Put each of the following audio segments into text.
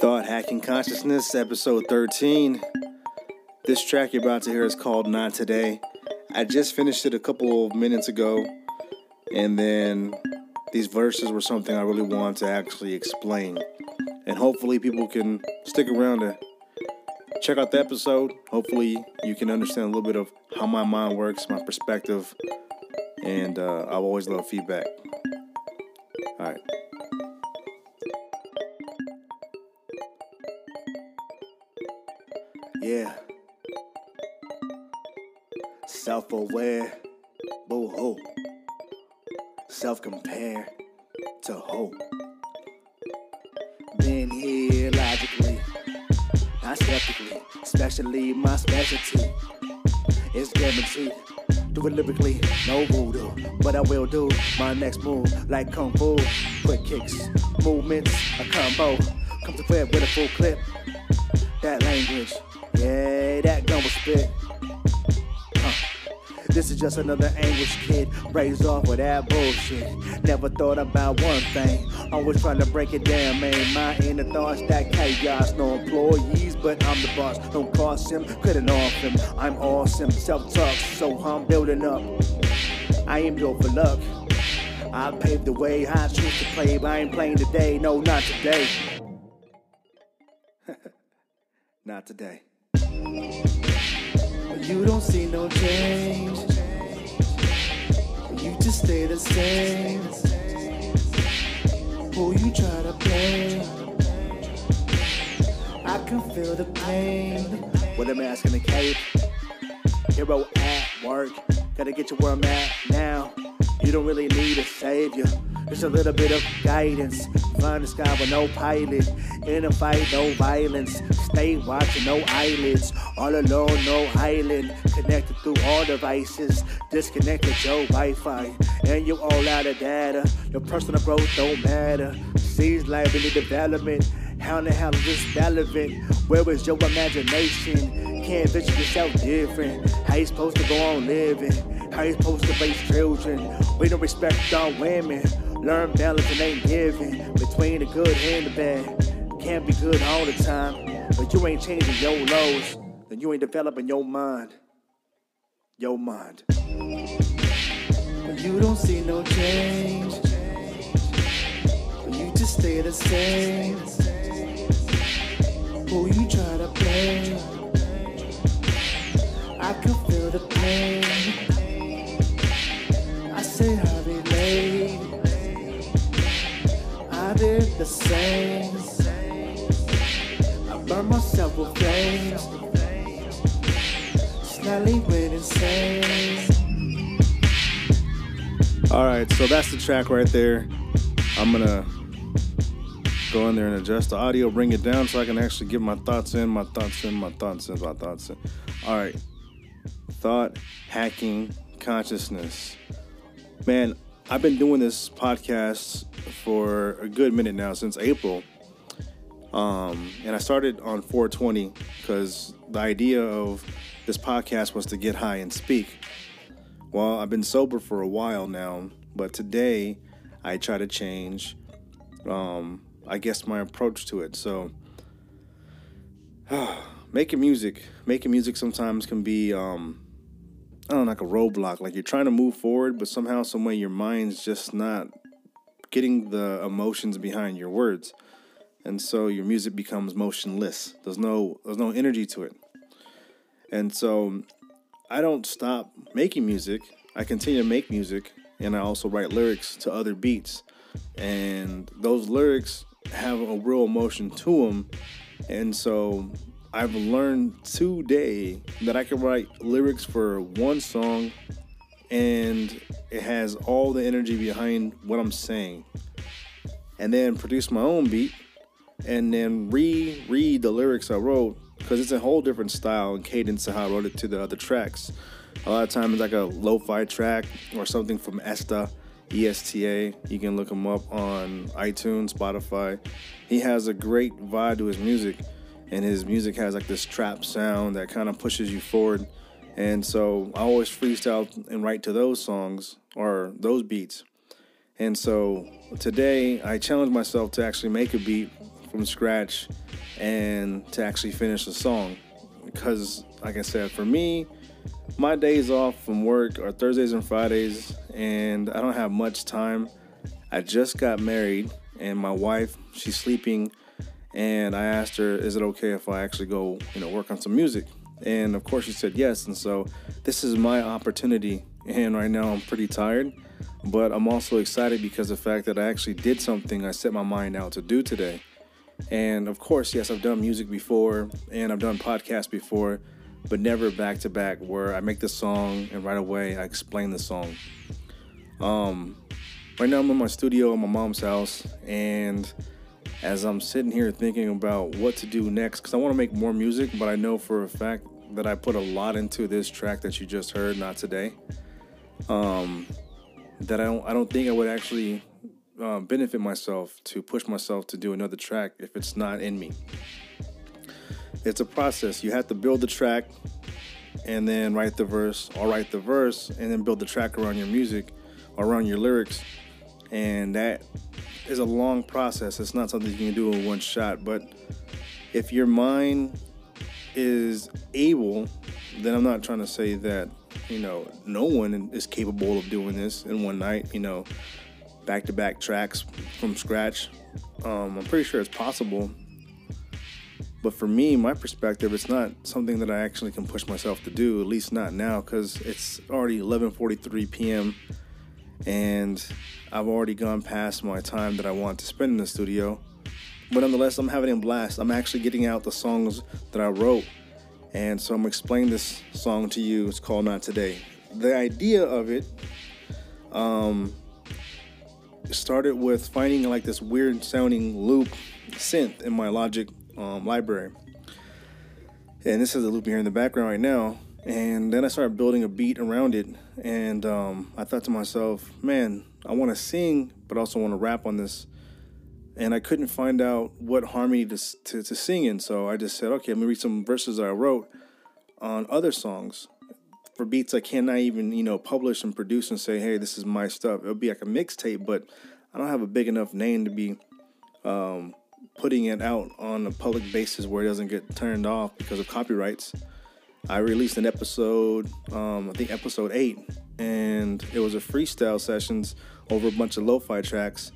Thought Hacking Consciousness, episode 13. This track you're about to hear is called Not Today. I just finished it a couple of minutes ago, and then these verses were something I really want to actually explain. And hopefully, people can stick around to check out the episode. Hopefully, you can understand a little bit of how my mind works, my perspective, and uh, I've always loved feedback. All right. Self aware, boo hoo. Self compare to hope. Been here logically, not skeptically, especially my specialty. It's guaranteed. Do it lyrically, no voodoo. But I will do my next move like Kung Fu. Quick kicks, movements, a combo. Come to with a full clip. That language, yeah, that gun was spit. Just another anguish kid raised off of that bullshit. Never thought about one thing, always trying to break it down, man. My inner thoughts, that chaos. No employees, but I'm the boss. Don't cost him, couldn't off him. I'm awesome, self talk, so I'm building up. I am built for luck. I paved the way, I choose to play, but I ain't playing today. No, not today. not today. You don't see no change. You just stay the same. Who you try to play? I can feel the pain. With a mask and a cape. Hero at work. Gotta get you where I'm at now. You don't really need a savior. Just a little bit of guidance. Flying the sky with no pilot. In a fight, no violence. Stay watching, no eyelids. All alone, no island. Connected through all devices. Disconnected your Wi-Fi. And you all out of data. Your personal growth don't matter. Sees liability development. How in the hell is this relevant? Where is your imagination? Can't vision yourself different. How you supposed to go on living? How you supposed to raise children? We don't respect our women. Learn balance and ain't giving between the good and the bad. Can't be good all the time, but you ain't changing your lows. Then you ain't developing your mind. Your mind. But you don't see no change. But you just stay the same. Who you try to play? I can feel the pain. Did the same. I burned myself with flames. Slightly went insane. All right, so that's the track right there. I'm gonna go in there and adjust the audio, bring it down so I can actually get my thoughts in, my thoughts in, my thoughts in, my thoughts in. All right, thought hacking consciousness. Man, I've been doing this podcast for a good minute now, since April. Um, and I started on 420 because the idea of this podcast was to get high and speak. Well, I've been sober for a while now, but today I try to change, um, I guess, my approach to it. So, making music, making music sometimes can be, um, I don't know, like a roadblock. Like you're trying to move forward, but somehow, some way, your mind's just not getting the emotions behind your words, and so your music becomes motionless. There's no, there's no energy to it, and so I don't stop making music. I continue to make music, and I also write lyrics to other beats, and those lyrics have a real emotion to them, and so I've learned today that I can write lyrics for one song and it has all the energy behind what I'm saying. And then produce my own beat and then reread the lyrics I wrote because it's a whole different style and cadence to how I wrote it to the other tracks. A lot of times it's like a lo-fi track or something from Esta, E-S-T-A. You can look him up on iTunes, Spotify. He has a great vibe to his music and his music has like this trap sound that kind of pushes you forward. And so I always freestyle and write to those songs or those beats. And so today I challenged myself to actually make a beat from scratch and to actually finish a song. Because, like I said, for me, my days off from work are Thursdays and Fridays, and I don't have much time. I just got married, and my wife, she's sleeping, and I asked her, "Is it okay if I actually go, you know, work on some music?" And of course, she said yes. And so, this is my opportunity. And right now, I'm pretty tired, but I'm also excited because the fact that I actually did something I set my mind out to do today. And of course, yes, I've done music before, and I've done podcasts before but never back to back where I make the song and right away I explain the song. Um, right now I'm in my studio at my mom's house, and as I'm sitting here thinking about what to do next, because I want to make more music, but I know for a fact that I put a lot into this track that you just heard, not today. Um, that I don't, I don't think I would actually uh, benefit myself to push myself to do another track if it's not in me it's a process. You have to build the track and then write the verse, or write the verse and then build the track around your music around your lyrics. And that is a long process. It's not something you can do in one shot. But if your mind is able, then I'm not trying to say that, you know, no one is capable of doing this in one night, you know, back to back tracks from scratch. Um, I'm pretty sure it's possible but for me, my perspective, it's not something that I actually can push myself to do, at least not now, because it's already 11:43 p.m. and I've already gone past my time that I want to spend in the studio. But nonetheless, I'm having a blast. I'm actually getting out the songs that I wrote, and so I'm explaining this song to you. It's called "Not Today." The idea of it um, started with finding like this weird sounding loop synth in my Logic um, library. And this is a loop here in the background right now. And then I started building a beat around it. And um, I thought to myself, man, I want to sing, but also want to rap on this. And I couldn't find out what harmony to, to, to sing in. So I just said, okay, let me read some verses I wrote on other songs for beats I cannot even, you know, publish and produce and say, hey, this is my stuff. It'll be like a mixtape, but I don't have a big enough name to be um, putting it out on a public basis where it doesn't get turned off because of copyrights. I released an episode, um, I think episode eight, and it was a freestyle sessions over a bunch of lo-fi tracks,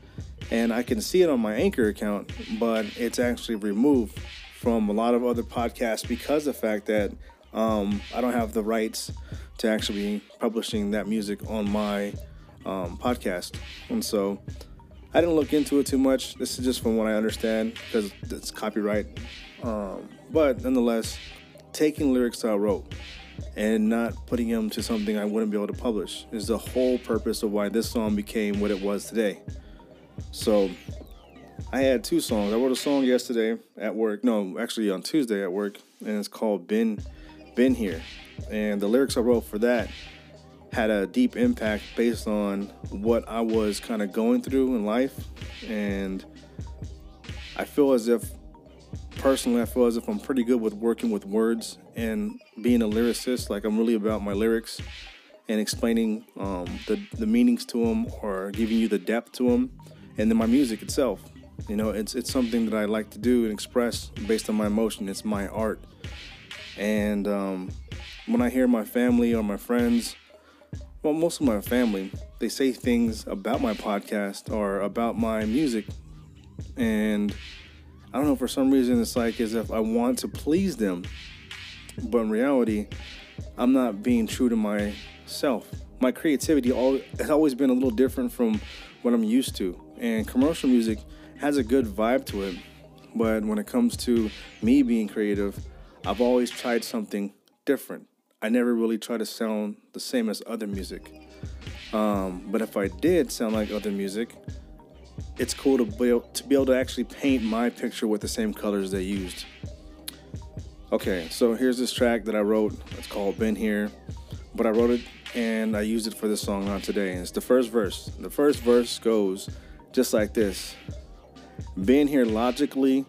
and I can see it on my Anchor account, but it's actually removed from a lot of other podcasts because the fact that um, I don't have the rights to actually be publishing that music on my um, podcast, and so I didn't look into it too much. This is just from what I understand because it's copyright. Um, but nonetheless, taking lyrics I wrote and not putting them to something I wouldn't be able to publish is the whole purpose of why this song became what it was today. So I had two songs. I wrote a song yesterday at work. No, actually on Tuesday at work, and it's called "Been Been Here." And the lyrics I wrote for that had a deep impact based on what I was kind of going through in life. And I feel as if, personally, I feel as if I'm pretty good with working with words and being a lyricist. Like, I'm really about my lyrics and explaining um, the, the meanings to them or giving you the depth to them. And then my music itself. You know, it's, it's something that I like to do and express based on my emotion. It's my art. And um, when I hear my family or my friends, well, most of my family, they say things about my podcast or about my music. And I don't know, for some reason, it's like as if I want to please them. But in reality, I'm not being true to myself. My creativity has always been a little different from what I'm used to. And commercial music has a good vibe to it. But when it comes to me being creative, I've always tried something different. I never really try to sound the same as other music. Um, but if I did sound like other music, it's cool to be, able, to be able to actually paint my picture with the same colors they used. Okay, so here's this track that I wrote. It's called Been Here, but I wrote it and I used it for this song on today. And it's the first verse. The first verse goes just like this Been here logically,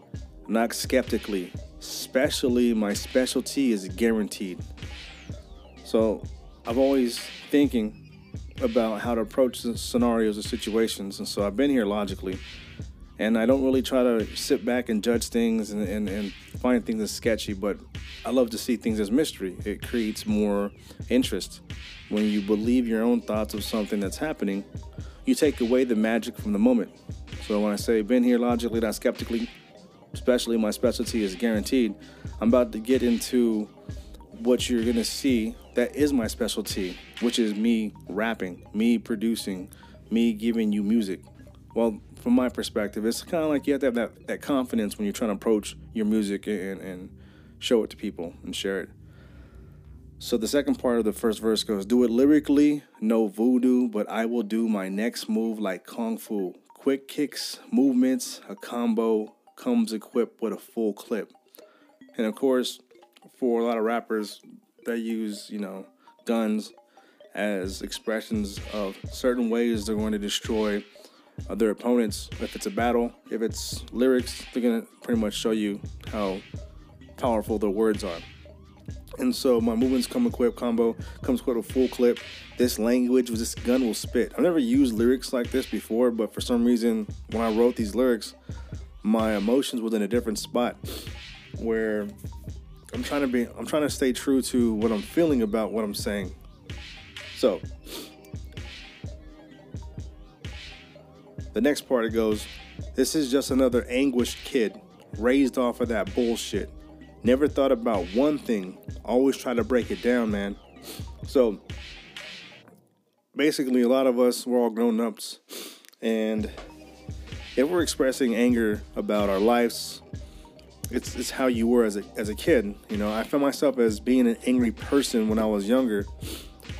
not skeptically. Especially my specialty is guaranteed. So I've always thinking about how to approach the scenarios or situations, and so I've been here logically. And I don't really try to sit back and judge things and, and, and find things as sketchy, but I love to see things as mystery. It creates more interest. When you believe your own thoughts of something that's happening, you take away the magic from the moment. So when I say been here logically, not skeptically, especially my specialty is guaranteed, I'm about to get into what you're gonna see that is my specialty, which is me rapping, me producing, me giving you music. Well, from my perspective, it's kind of like you have to have that, that confidence when you're trying to approach your music and, and show it to people and share it. So the second part of the first verse goes, Do it lyrically, no voodoo, but I will do my next move like Kung Fu. Quick kicks, movements, a combo comes equipped with a full clip. And of course, for a lot of rappers, they use, you know, guns as expressions of certain ways they're going to destroy uh, their opponents. If it's a battle, if it's lyrics, they're going to pretty much show you how powerful their words are. And so my movements come equipped combo comes equipped with a full clip. This language this gun will spit. I've never used lyrics like this before, but for some reason when I wrote these lyrics, my emotions was in a different spot where I'm trying to be I'm trying to stay true to what I'm feeling about what I'm saying. So the next part it goes, this is just another anguished kid raised off of that bullshit. Never thought about one thing, always try to break it down, man. So basically a lot of us we're all grown ups and if we're expressing anger about our lives, it's, it's how you were as a, as a kid. You know, I found myself as being an angry person when I was younger.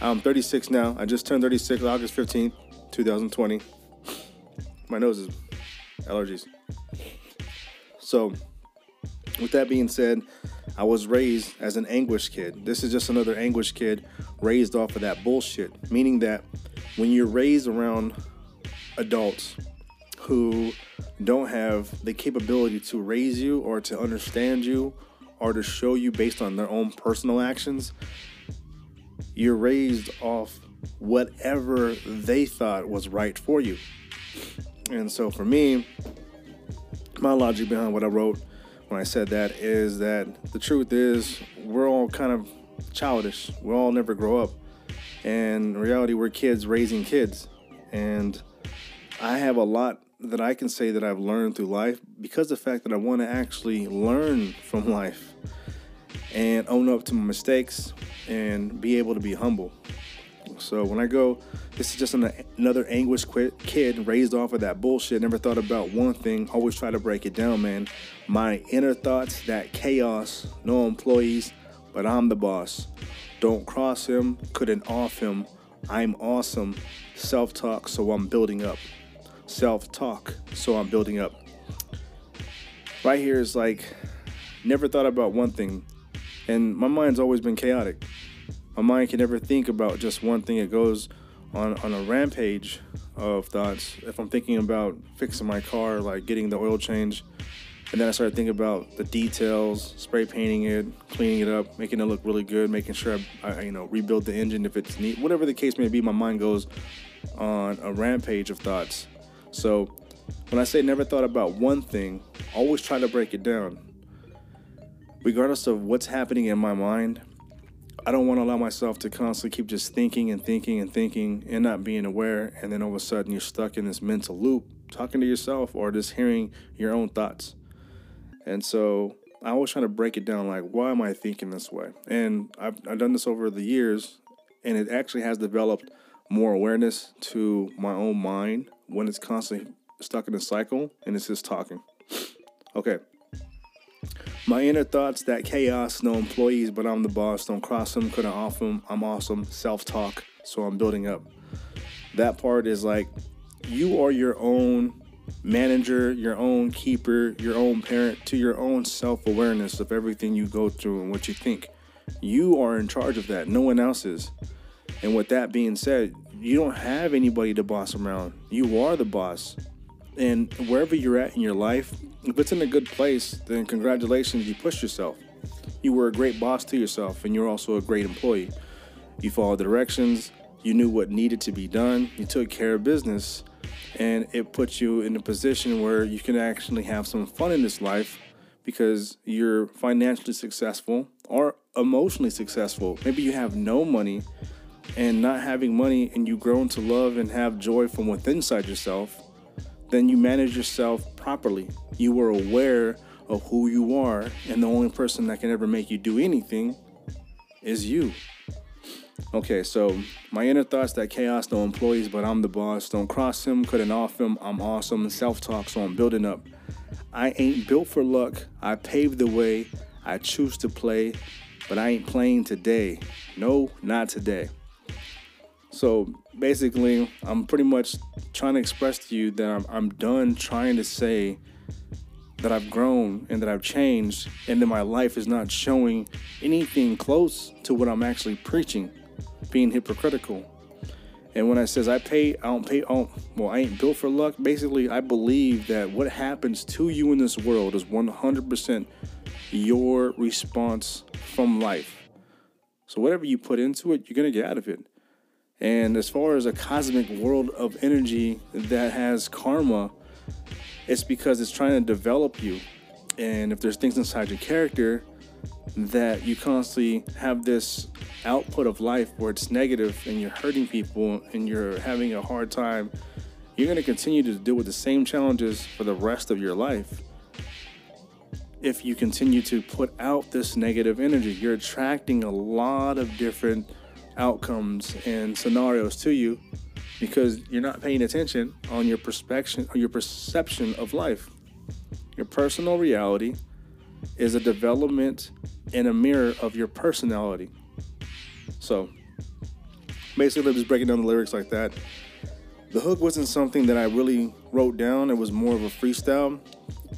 I'm 36 now. I just turned 36 August 15th, 2020. My nose is allergies. So, with that being said, I was raised as an anguish kid. This is just another anguish kid raised off of that bullshit. Meaning that when you're raised around adults who don't have the capability to raise you or to understand you or to show you based on their own personal actions, you're raised off whatever they thought was right for you. And so for me, my logic behind what I wrote when I said that is that the truth is we're all kind of childish. We all never grow up. And in reality, we're kids raising kids. And I have a lot that I can say that I've learned through life because the fact that I want to actually learn from life and own up to my mistakes and be able to be humble. So when I go, this is just an, another anguish kid raised off of that bullshit. Never thought about one thing. Always try to break it down, man. My inner thoughts, that chaos. No employees, but I'm the boss. Don't cross him, couldn't off him. I'm awesome. Self talk, so I'm building up self talk. So I'm building up. Right here is like, never thought about one thing. And my mind's always been chaotic. My mind can never think about just one thing. It goes on, on a rampage of thoughts. If I'm thinking about fixing my car, like getting the oil change, and then I started thinking about the details, spray painting it, cleaning it up, making it look really good, making sure I, I you know rebuild the engine if it's neat, whatever the case may be. My mind goes on a rampage of thoughts, so when I say never thought about one thing, always try to break it down. Regardless of what's happening in my mind, I don't want to allow myself to constantly keep just thinking and thinking and thinking and not being aware. And then all of a sudden you're stuck in this mental loop, talking to yourself or just hearing your own thoughts. And so I always try to break it down like, why am I thinking this way? And I've, I've done this over the years, and it actually has developed more awareness to my own mind when it's constantly stuck in a cycle and it's just talking. Okay. My inner thoughts, that chaos, no employees, but I'm the boss. Don't cross them, couldn't off them. I'm awesome. Self talk. So I'm building up. That part is like you are your own manager, your own keeper, your own parent to your own self awareness of everything you go through and what you think. You are in charge of that. No one else is. And with that being said, you don't have anybody to boss around. You are the boss. And wherever you're at in your life, if it's in a good place, then congratulations, you pushed yourself. You were a great boss to yourself, and you're also a great employee. You followed directions, you knew what needed to be done, you took care of business, and it puts you in a position where you can actually have some fun in this life because you're financially successful or emotionally successful. Maybe you have no money and not having money and you grow into love and have joy from within inside yourself, then you manage yourself properly. You are aware of who you are, and the only person that can ever make you do anything is you. Okay, so my inner thoughts that chaos, no employees, but I'm the boss. Don't cross him, couldn't off him. I'm awesome. Self talk, so I'm building up. I ain't built for luck. I paved the way. I choose to play, but I ain't playing today. No, not today. So basically, I'm pretty much trying to express to you that I'm, I'm done trying to say that I've grown and that I've changed and that my life is not showing anything close to what I'm actually preaching, being hypocritical. And when I says I pay, I don't pay. Oh, well, I ain't built for luck. Basically, I believe that what happens to you in this world is 100% your response from life. So whatever you put into it, you're gonna get out of it. And as far as a cosmic world of energy that has karma, it's because it's trying to develop you. And if there's things inside your character that you constantly have this output of life where it's negative and you're hurting people and you're having a hard time, you're going to continue to deal with the same challenges for the rest of your life. If you continue to put out this negative energy, you're attracting a lot of different outcomes and scenarios to you because you're not paying attention on your perspective your perception of life. Your personal reality is a development and a mirror of your personality. So basically I'm just breaking down the lyrics like that. The hook wasn't something that I really wrote down. It was more of a freestyle.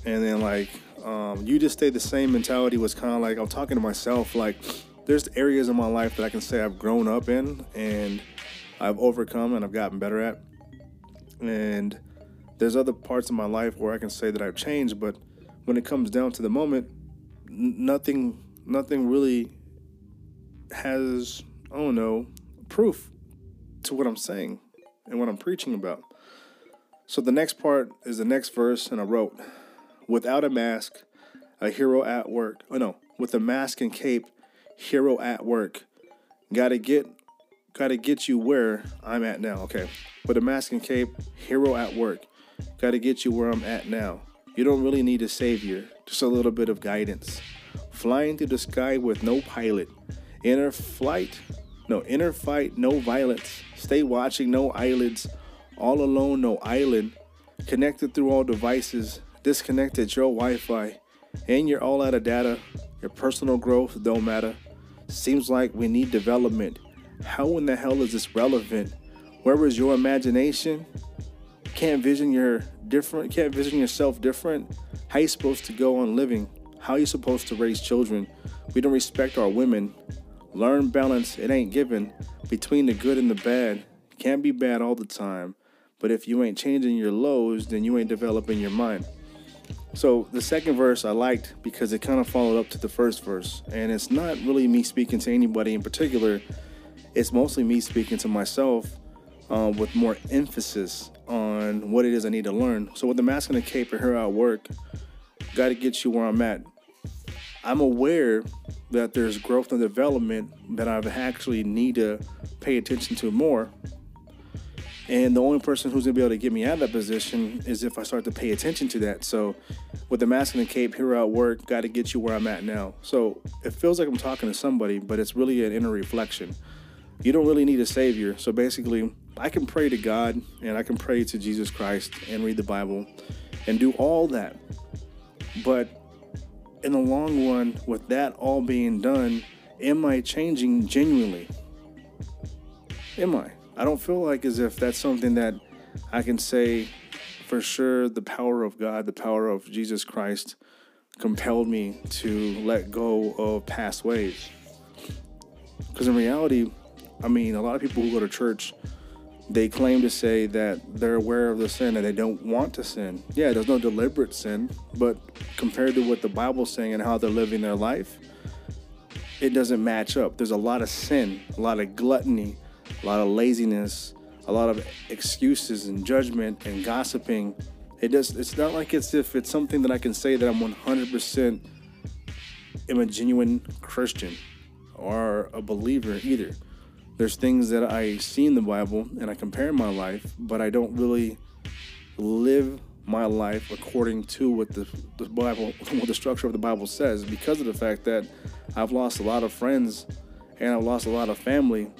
And then like um, you just stay the same mentality was kind of like I'm talking to myself like there's areas in my life that I can say I've grown up in and I've overcome and I've gotten better at. And there's other parts of my life where I can say that I've changed, but when it comes down to the moment, nothing nothing really has I don't know proof to what I'm saying and what I'm preaching about. So the next part is the next verse, and I wrote, "Without a mask, a hero at work. Oh no, with a mask and cape, hero at work. Got to get got to get you where I'm at now. Okay. With a mask and cape, hero at work. Got to get you where I'm at now. You don't really need a savior, just a little bit of guidance. Flying through the sky with no pilot. Inner flight, no inner fight, no violence. Stay watching, no eyelids. All alone, no island. Connected through all devices. Disconnected your Wi Fi. And you're all out of data. Your personal growth don't matter. Seems like we need development. How in the hell is this relevant? Where was your imagination? Can't vision your different, can't vision yourself different. How you supposed to go on living? How you supposed to raise children? We don't respect our women. Learn balance, it ain't given between the good and the bad. Can't be bad all the time. But if you ain't changing your lows, then you ain't developing your mind. So the second verse I liked because it kind of followed up to the first verse. And it's not really me speaking to anybody in particular, it's mostly me speaking to myself uh, with more emphasis on what it is I need to learn. So with the mask and the cape and here at work, got to get you where I'm at. I'm aware that there's growth and development that I've actually need to pay attention to more. And the only person who's gonna be able to get me out of that position is if I start to pay attention to that. So, with the mask and the cape, here at work, got to get you where I'm at now. So, it feels like I'm talking to somebody, but it's really an inner reflection. You don't really need a savior. So, basically, I can pray to God and I can pray to Jesus Christ and read the Bible and do all that. But in the long run, with that all being done, am I changing genuinely? Am I? I don't feel like as if that's something that I can say for sure the power of God, the power of Jesus Christ compelled me to let go of past ways. Because in reality, I mean, a lot of people who go to church, they claim to say that they're aware of the sin and they don't want to sin. Yeah, there's no deliberate sin, but compared to what the Bible's saying and how they're living their life, it doesn't match up. There's a lot of sin, a lot of gluttony, a lot of laziness, a lot of excuses and judgment and gossiping. It does. It's not like it's if it's something that I can say that I'm 100% am a genuine Christian or a believer either. There's things that I see in the Bible and I compare my life, but I don't really live my life according to what the, the Bible, what the structure of the Bible says, because of the fact that I've lost a lot of friends and I've lost a lot of family.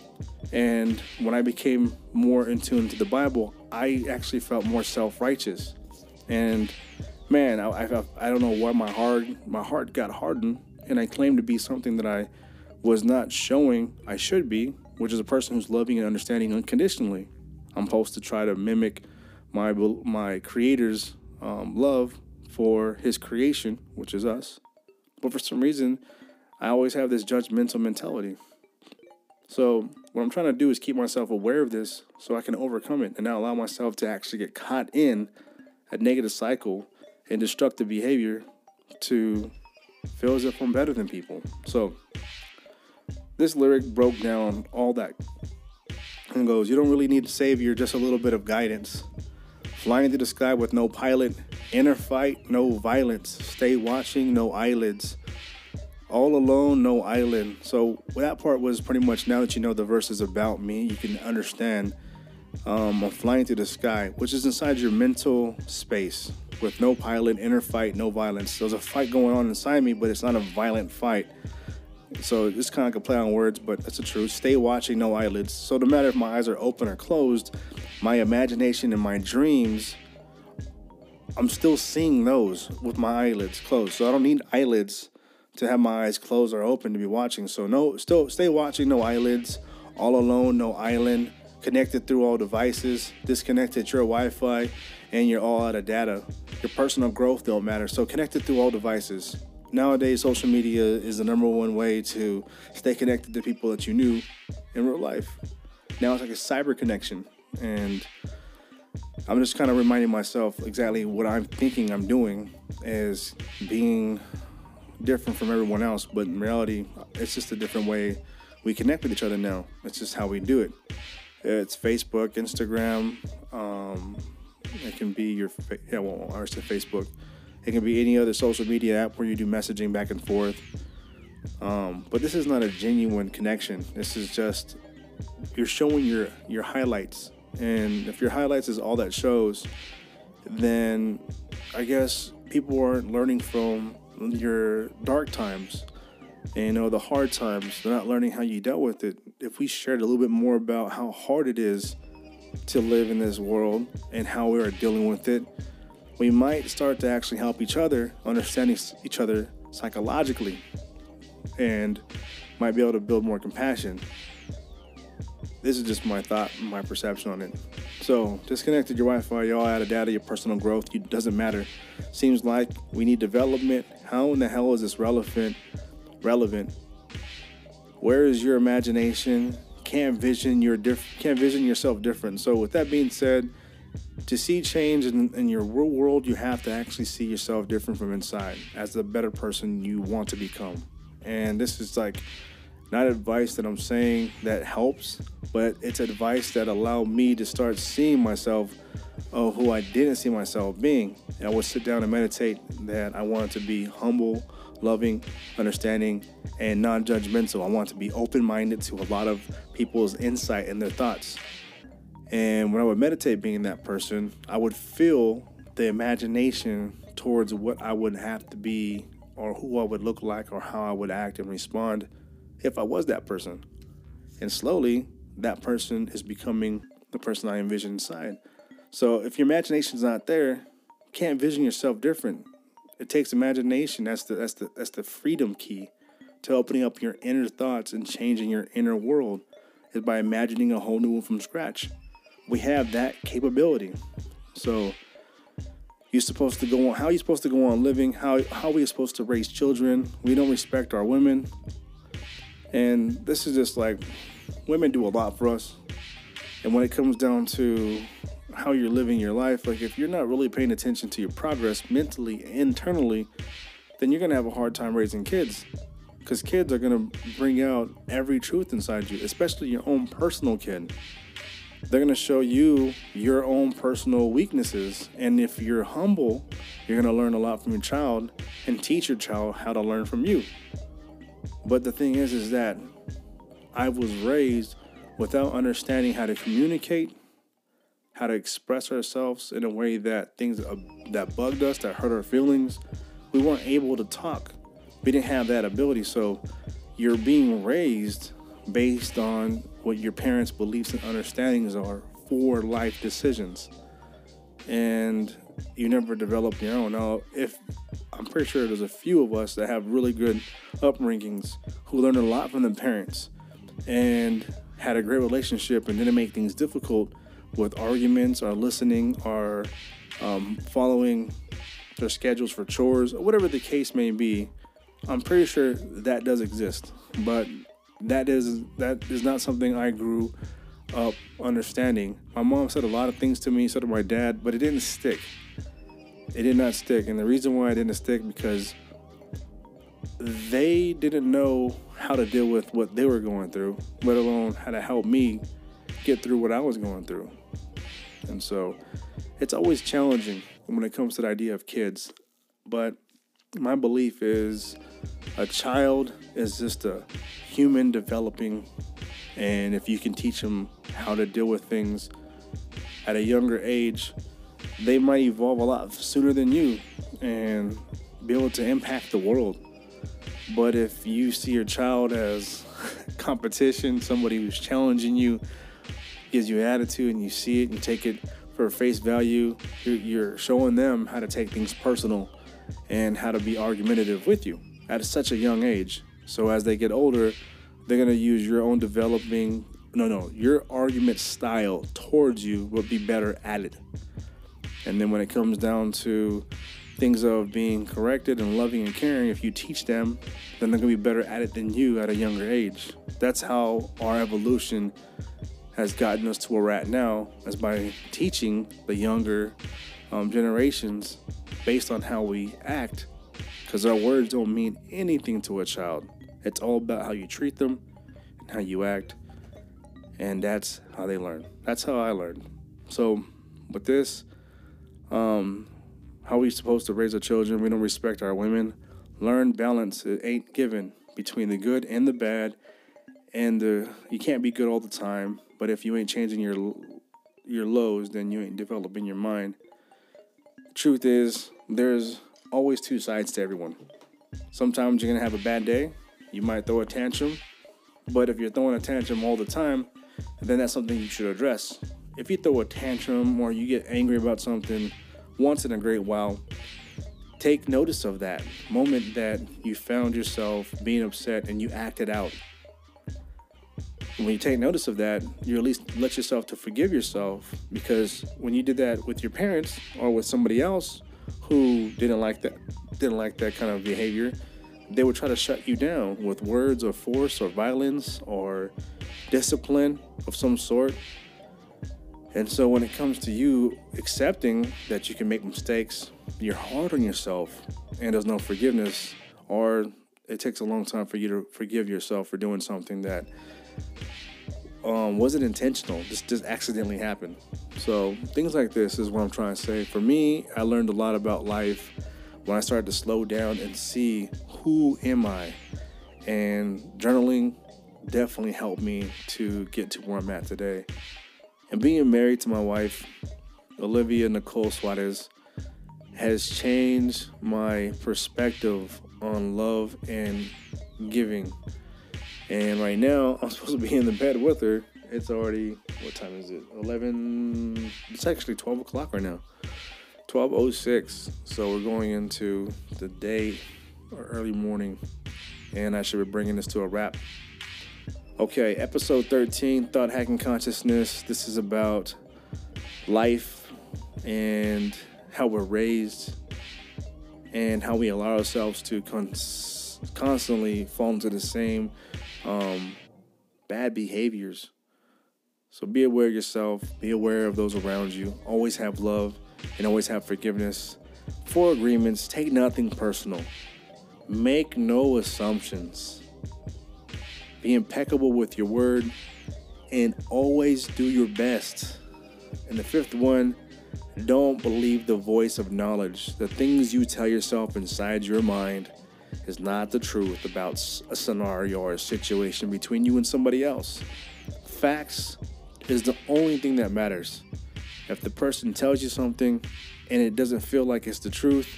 And when I became more in tune to the Bible, I actually felt more self righteous. And man, I, I, I don't know why my heart my heart got hardened, and I claimed to be something that I was not showing I should be, which is a person who's loving and understanding unconditionally. I'm supposed to try to mimic my my creator's um, love for his creation, which is us. But for some reason, I always have this judgmental mentality. So what I'm trying to do is keep myself aware of this so I can overcome it and not allow myself to actually get caught in a negative cycle and destructive behavior to feel as if I'm better than people. So this lyric broke down all that and goes, You don't really need a savior, just a little bit of guidance. Flying through the sky with no pilot, inner fight, no violence. Stay watching, no eyelids. All alone, no island. So that part was pretty much now that you know the verse is about me, you can understand um, I'm flying through the sky, which is inside your mental space with no pilot, inner fight, no violence. There's a fight going on inside me, but it's not a violent fight. So it's kind of like a play on words, but that's the truth. Stay watching, no eyelids. So no matter if my eyes are open or closed, my imagination and my dreams, I'm still seeing those with my eyelids closed. So I don't need eyelids to have my eyes closed or open to be watching. So no, still stay watching, no eyelids. All alone, no island. Connected through all devices. Disconnected your Wi-Fi, and you're all out of data. Your personal growth don't matter. So connected through all devices nowadays social media is the number one way to stay connected to people that you knew in real life. Now it's like a cyber connection, and I'm just kind of reminding myself exactly what I'm thinking I'm doing as being different from everyone else, but in reality, it's just a different way we connect with each other now. It's just how we do it. It's Facebook, Instagram. Um, it can be your yeah, well, I said Facebook. It can be any other social media app where you do messaging back and forth. Um, but this is not a genuine connection. This is just you're showing your your highlights, and if your highlights is all that shows, then I guess people aren't learning from your dark times. And, you know the hard times. They're not learning how you dealt with it. If we shared a little bit more about how hard it is to live in this world and how we are dealing with it, we might start to actually help each other, understanding each other psychologically, and might be able to build more compassion. This is just my thought, my perception on it. So, disconnected your Wi Fi, y'all out of data, your personal growth, it doesn't matter. Seems like we need development. How in the hell is this relevant? Relevant. Where is your imagination? Can't vision your diff- can't vision yourself different. So, with that being said, to see change in, in, your real world, you have to actually see yourself different from inside as the better person you want to become. And this is like not advice that I'm saying that helps, but it's advice that allowed me to start seeing myself of who I didn't see myself being. And I would sit down and meditate that I wanted to be humble, loving, understanding, and non judgmental. I want to be open minded to a lot of people's insight and their thoughts. And when I would meditate being that person, I would feel the imagination towards what I would have to be or who I would look like or how I would act and respond if I was that person. And slowly, that person is becoming the person I envision inside. So if your imagination's not there, you can't vision yourself different. It takes imagination. That's the that's the that's the freedom key to opening up your inner thoughts and changing your inner world is by imagining a whole new one from scratch we have that capability. So you're supposed to go on how are you supposed to go on living? How how are we supposed to raise children? We don't respect our women. And this is just like women do a lot for us. And when it comes down to how you're living your life, like if you're not really paying attention to your progress mentally, internally, then you're gonna have a hard time raising kids. Because kids are gonna bring out every truth inside you, especially your own personal kid. they're to show you your own personal weaknesses. And if you're humble, you're to learn a lot from your child and teach your child how to learn from you. But the thing is, is that I was raised without understanding how to communicate, how to express ourselves in a way that things uh, that bugged us, that hurt our feelings, we weren't able to talk. We didn't have that ability. So you're being raised based on what your parents' beliefs and understandings are for life decisions. And you never develop your own. Now, if I'm pretty sure there's a few of us that have really good upbringings who learned a lot from their parents and had a great relationship and didn't make things difficult with arguments or listening or um, following their schedules for chores or whatever the case may be. I'm pretty sure that does exist, but that is that is not something I grew up understanding. My mom said a lot of things to me, so did my dad, but it didn't stick. It did not stick, and the reason why it didn't stick because they didn't know how to deal with what they were going through, let alone how to help me get through what I was going through. And so it's always challenging when it comes to the idea of kids. But my belief is a child is just a human developing, and if you can teach them how to deal with things at a younger age, they might evolve a lot sooner than you and be able to impact the world. But if you see your child as competition, somebody who's challenging you, gives you attitude, and you see it and take it for face value, you're showing them how to take things personal and how to be argumentative with you at such a young age. So as they get older, they're to use your own developing, no, no, your argument style towards you will be better at it. And then when it comes down to things of being corrected and loving and caring, if you teach them, then they're to be better at it than you at a younger age. That's how our evolution has gotten us to where we're at now, is by teaching the younger um, generations based on how we act, because our words don't mean anything to a child. It's all about how you treat them and how you act, and that's how they learn. That's how I learned. So, with this, um, how we supposed to raise our children? We don't respect our women. Learn balance. It ain't given between the good and the bad, and the you can't be good all the time. But if you ain't changing your your lows, then you ain't developing your mind. truth is, there's always two sides to everyone. Sometimes you're gonna have a bad day. You might throw a tantrum, but if you're throwing a tantrum all the time, then that's something you should address. If you throw a tantrum or you get angry about something once in a great while, take notice of that moment that you found yourself being upset and you acted out when you take notice of that, you at least let yourself to forgive yourself because when you did that with your parents or with somebody else who didn't like that didn't like that kind of behavior, they would try to shut you down with words or force or violence or discipline of some sort. And so when it comes to you accepting that you can make mistakes, you're hard on yourself and there's no forgiveness or it takes a long time for you to forgive yourself for doing something that um, wasn't intentional, just just accidentally happened. So things like this is what I'm trying to say. For me, I learned a lot about life when I started to slow down and see who am I, and journaling definitely helped me to get to where I'm at today. And being married to my wife, Olivia Nicole Suarez, has changed my perspective on love and giving and right now, I'm supposed to be in the bed with her. It's already, what time is it? 11, it's actually 12 o'clock right now. 12.06. So we're going into the day or early morning. And I should be bringing this to a wrap. Okay, episode 13 Thought Hacking Consciousness. This is about life and how we're raised and how we allow ourselves to cons- constantly fall into the same um, bad behaviors. So be aware of yourself, be aware of those around you. Always have love and always have forgiveness. Four agreements, take nothing personal. Make no assumptions. Be impeccable with your word and always do your best. And the fifth one, don't believe the voice of knowledge. The things you tell yourself inside your mind is not the truth about a scenario or a situation between you and somebody else. Facts is the only thing that matters. If the person tells you something and it doesn't feel like it's the truth,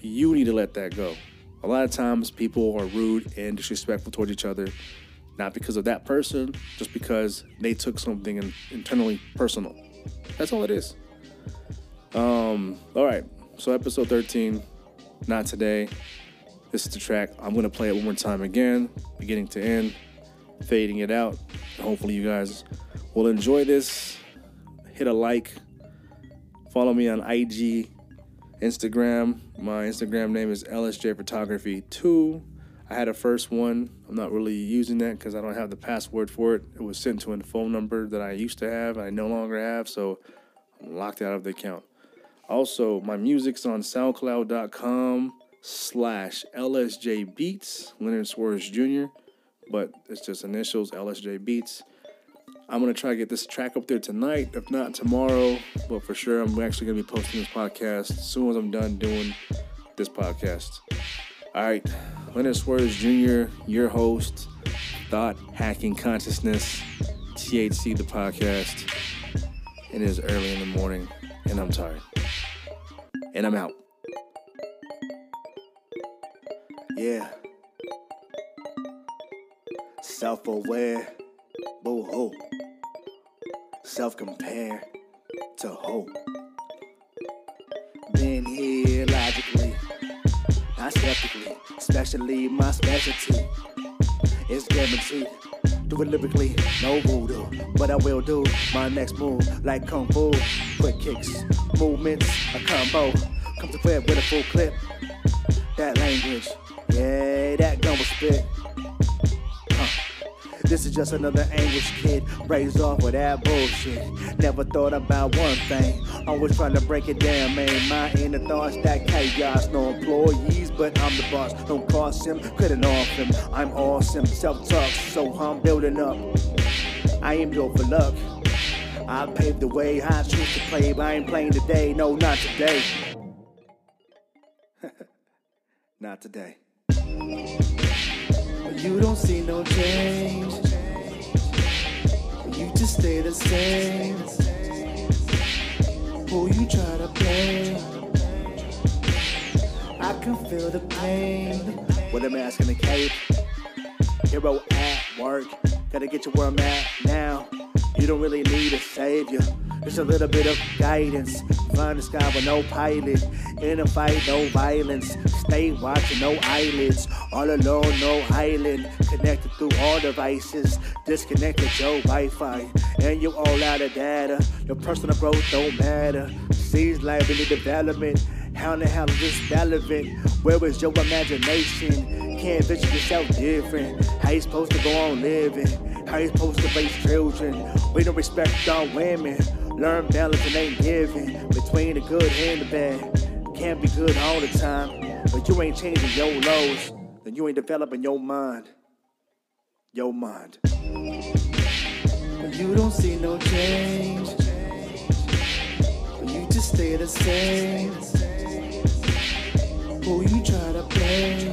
you need to let that go. A lot of times people are rude and disrespectful towards each other, not because of that person, just because they took something internally personal. That's all it is. Um, all right, so episode 13, not today. This is the track. I'm gonna play it one more time again, beginning to end, fading it out. Hopefully, you guys will enjoy this. Hit a like. Follow me on IG, Instagram. My Instagram name is LSJ Photography 2. I had a first one. I'm not really using that because I don't have the password for it. It was sent to a phone number that I used to have, I no longer have, so I'm locked out of the account. Also, my music's on SoundCloud.com slash LSJ Beats, Leonard Suarez Jr., but it's just initials LSJ Beats. I'm gonna try to get this track up there tonight, if not tomorrow, but for sure I'm actually gonna be posting this podcast as soon as I'm done doing this podcast. All right, Leonard Suarez Jr., your host, Thought Hacking Consciousness, THC the podcast. It is early in the morning, and I'm tired. And I'm out. Yeah. Self aware, boo hoo. Self compare to hope. Been here not skeptically, especially my specialty. It's guaranteed. Do it lyrically, no voodoo. But I will do my next move like Kung Fu. Quick kicks, movements, a combo. Come to play with a full clip. That language, yeah, that gun was spit. This is just another English kid raised off of that bullshit. Never thought about one thing, always trying to break it down, man. My inner thoughts, that chaos. No employees, but I'm the boss. Don't cost him, couldn't off him. I'm awesome, self talk, so I'm building up. I am built for luck. I paved the way, I choose to play, but I ain't playing today. No, not today. not today. You don't see no change. You just stay the same. Who you try to play? I can feel the pain. With a mask and a cape. Hero at work. Gotta get you where I'm at now. You don't really need a savior. Just a little bit of guidance. Flying the sky with no pilot. In a fight, no violence. Stay watching, no eyelids. All alone, no island. Connected through all devices. Disconnected your Wi Fi. And you all out of data. Your personal growth don't matter. Sees liability development. How in the hell is this relevant? Where is your imagination? Can't vision yourself different. How you supposed to go on living? How you supposed to raise children? We don't respect our women. Learn balance and ain't giving between the good and the bad. Can't be good all the time, but you ain't changing your lows. Then you ain't developing your mind. Your mind. You don't see no change. You just stay the same. Who you try to play?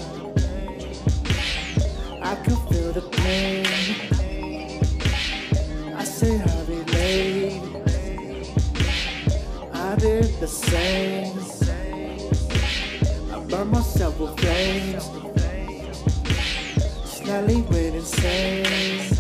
I can feel the pain I say I relate. I did the same. I burned myself with flames. Slightly went insane.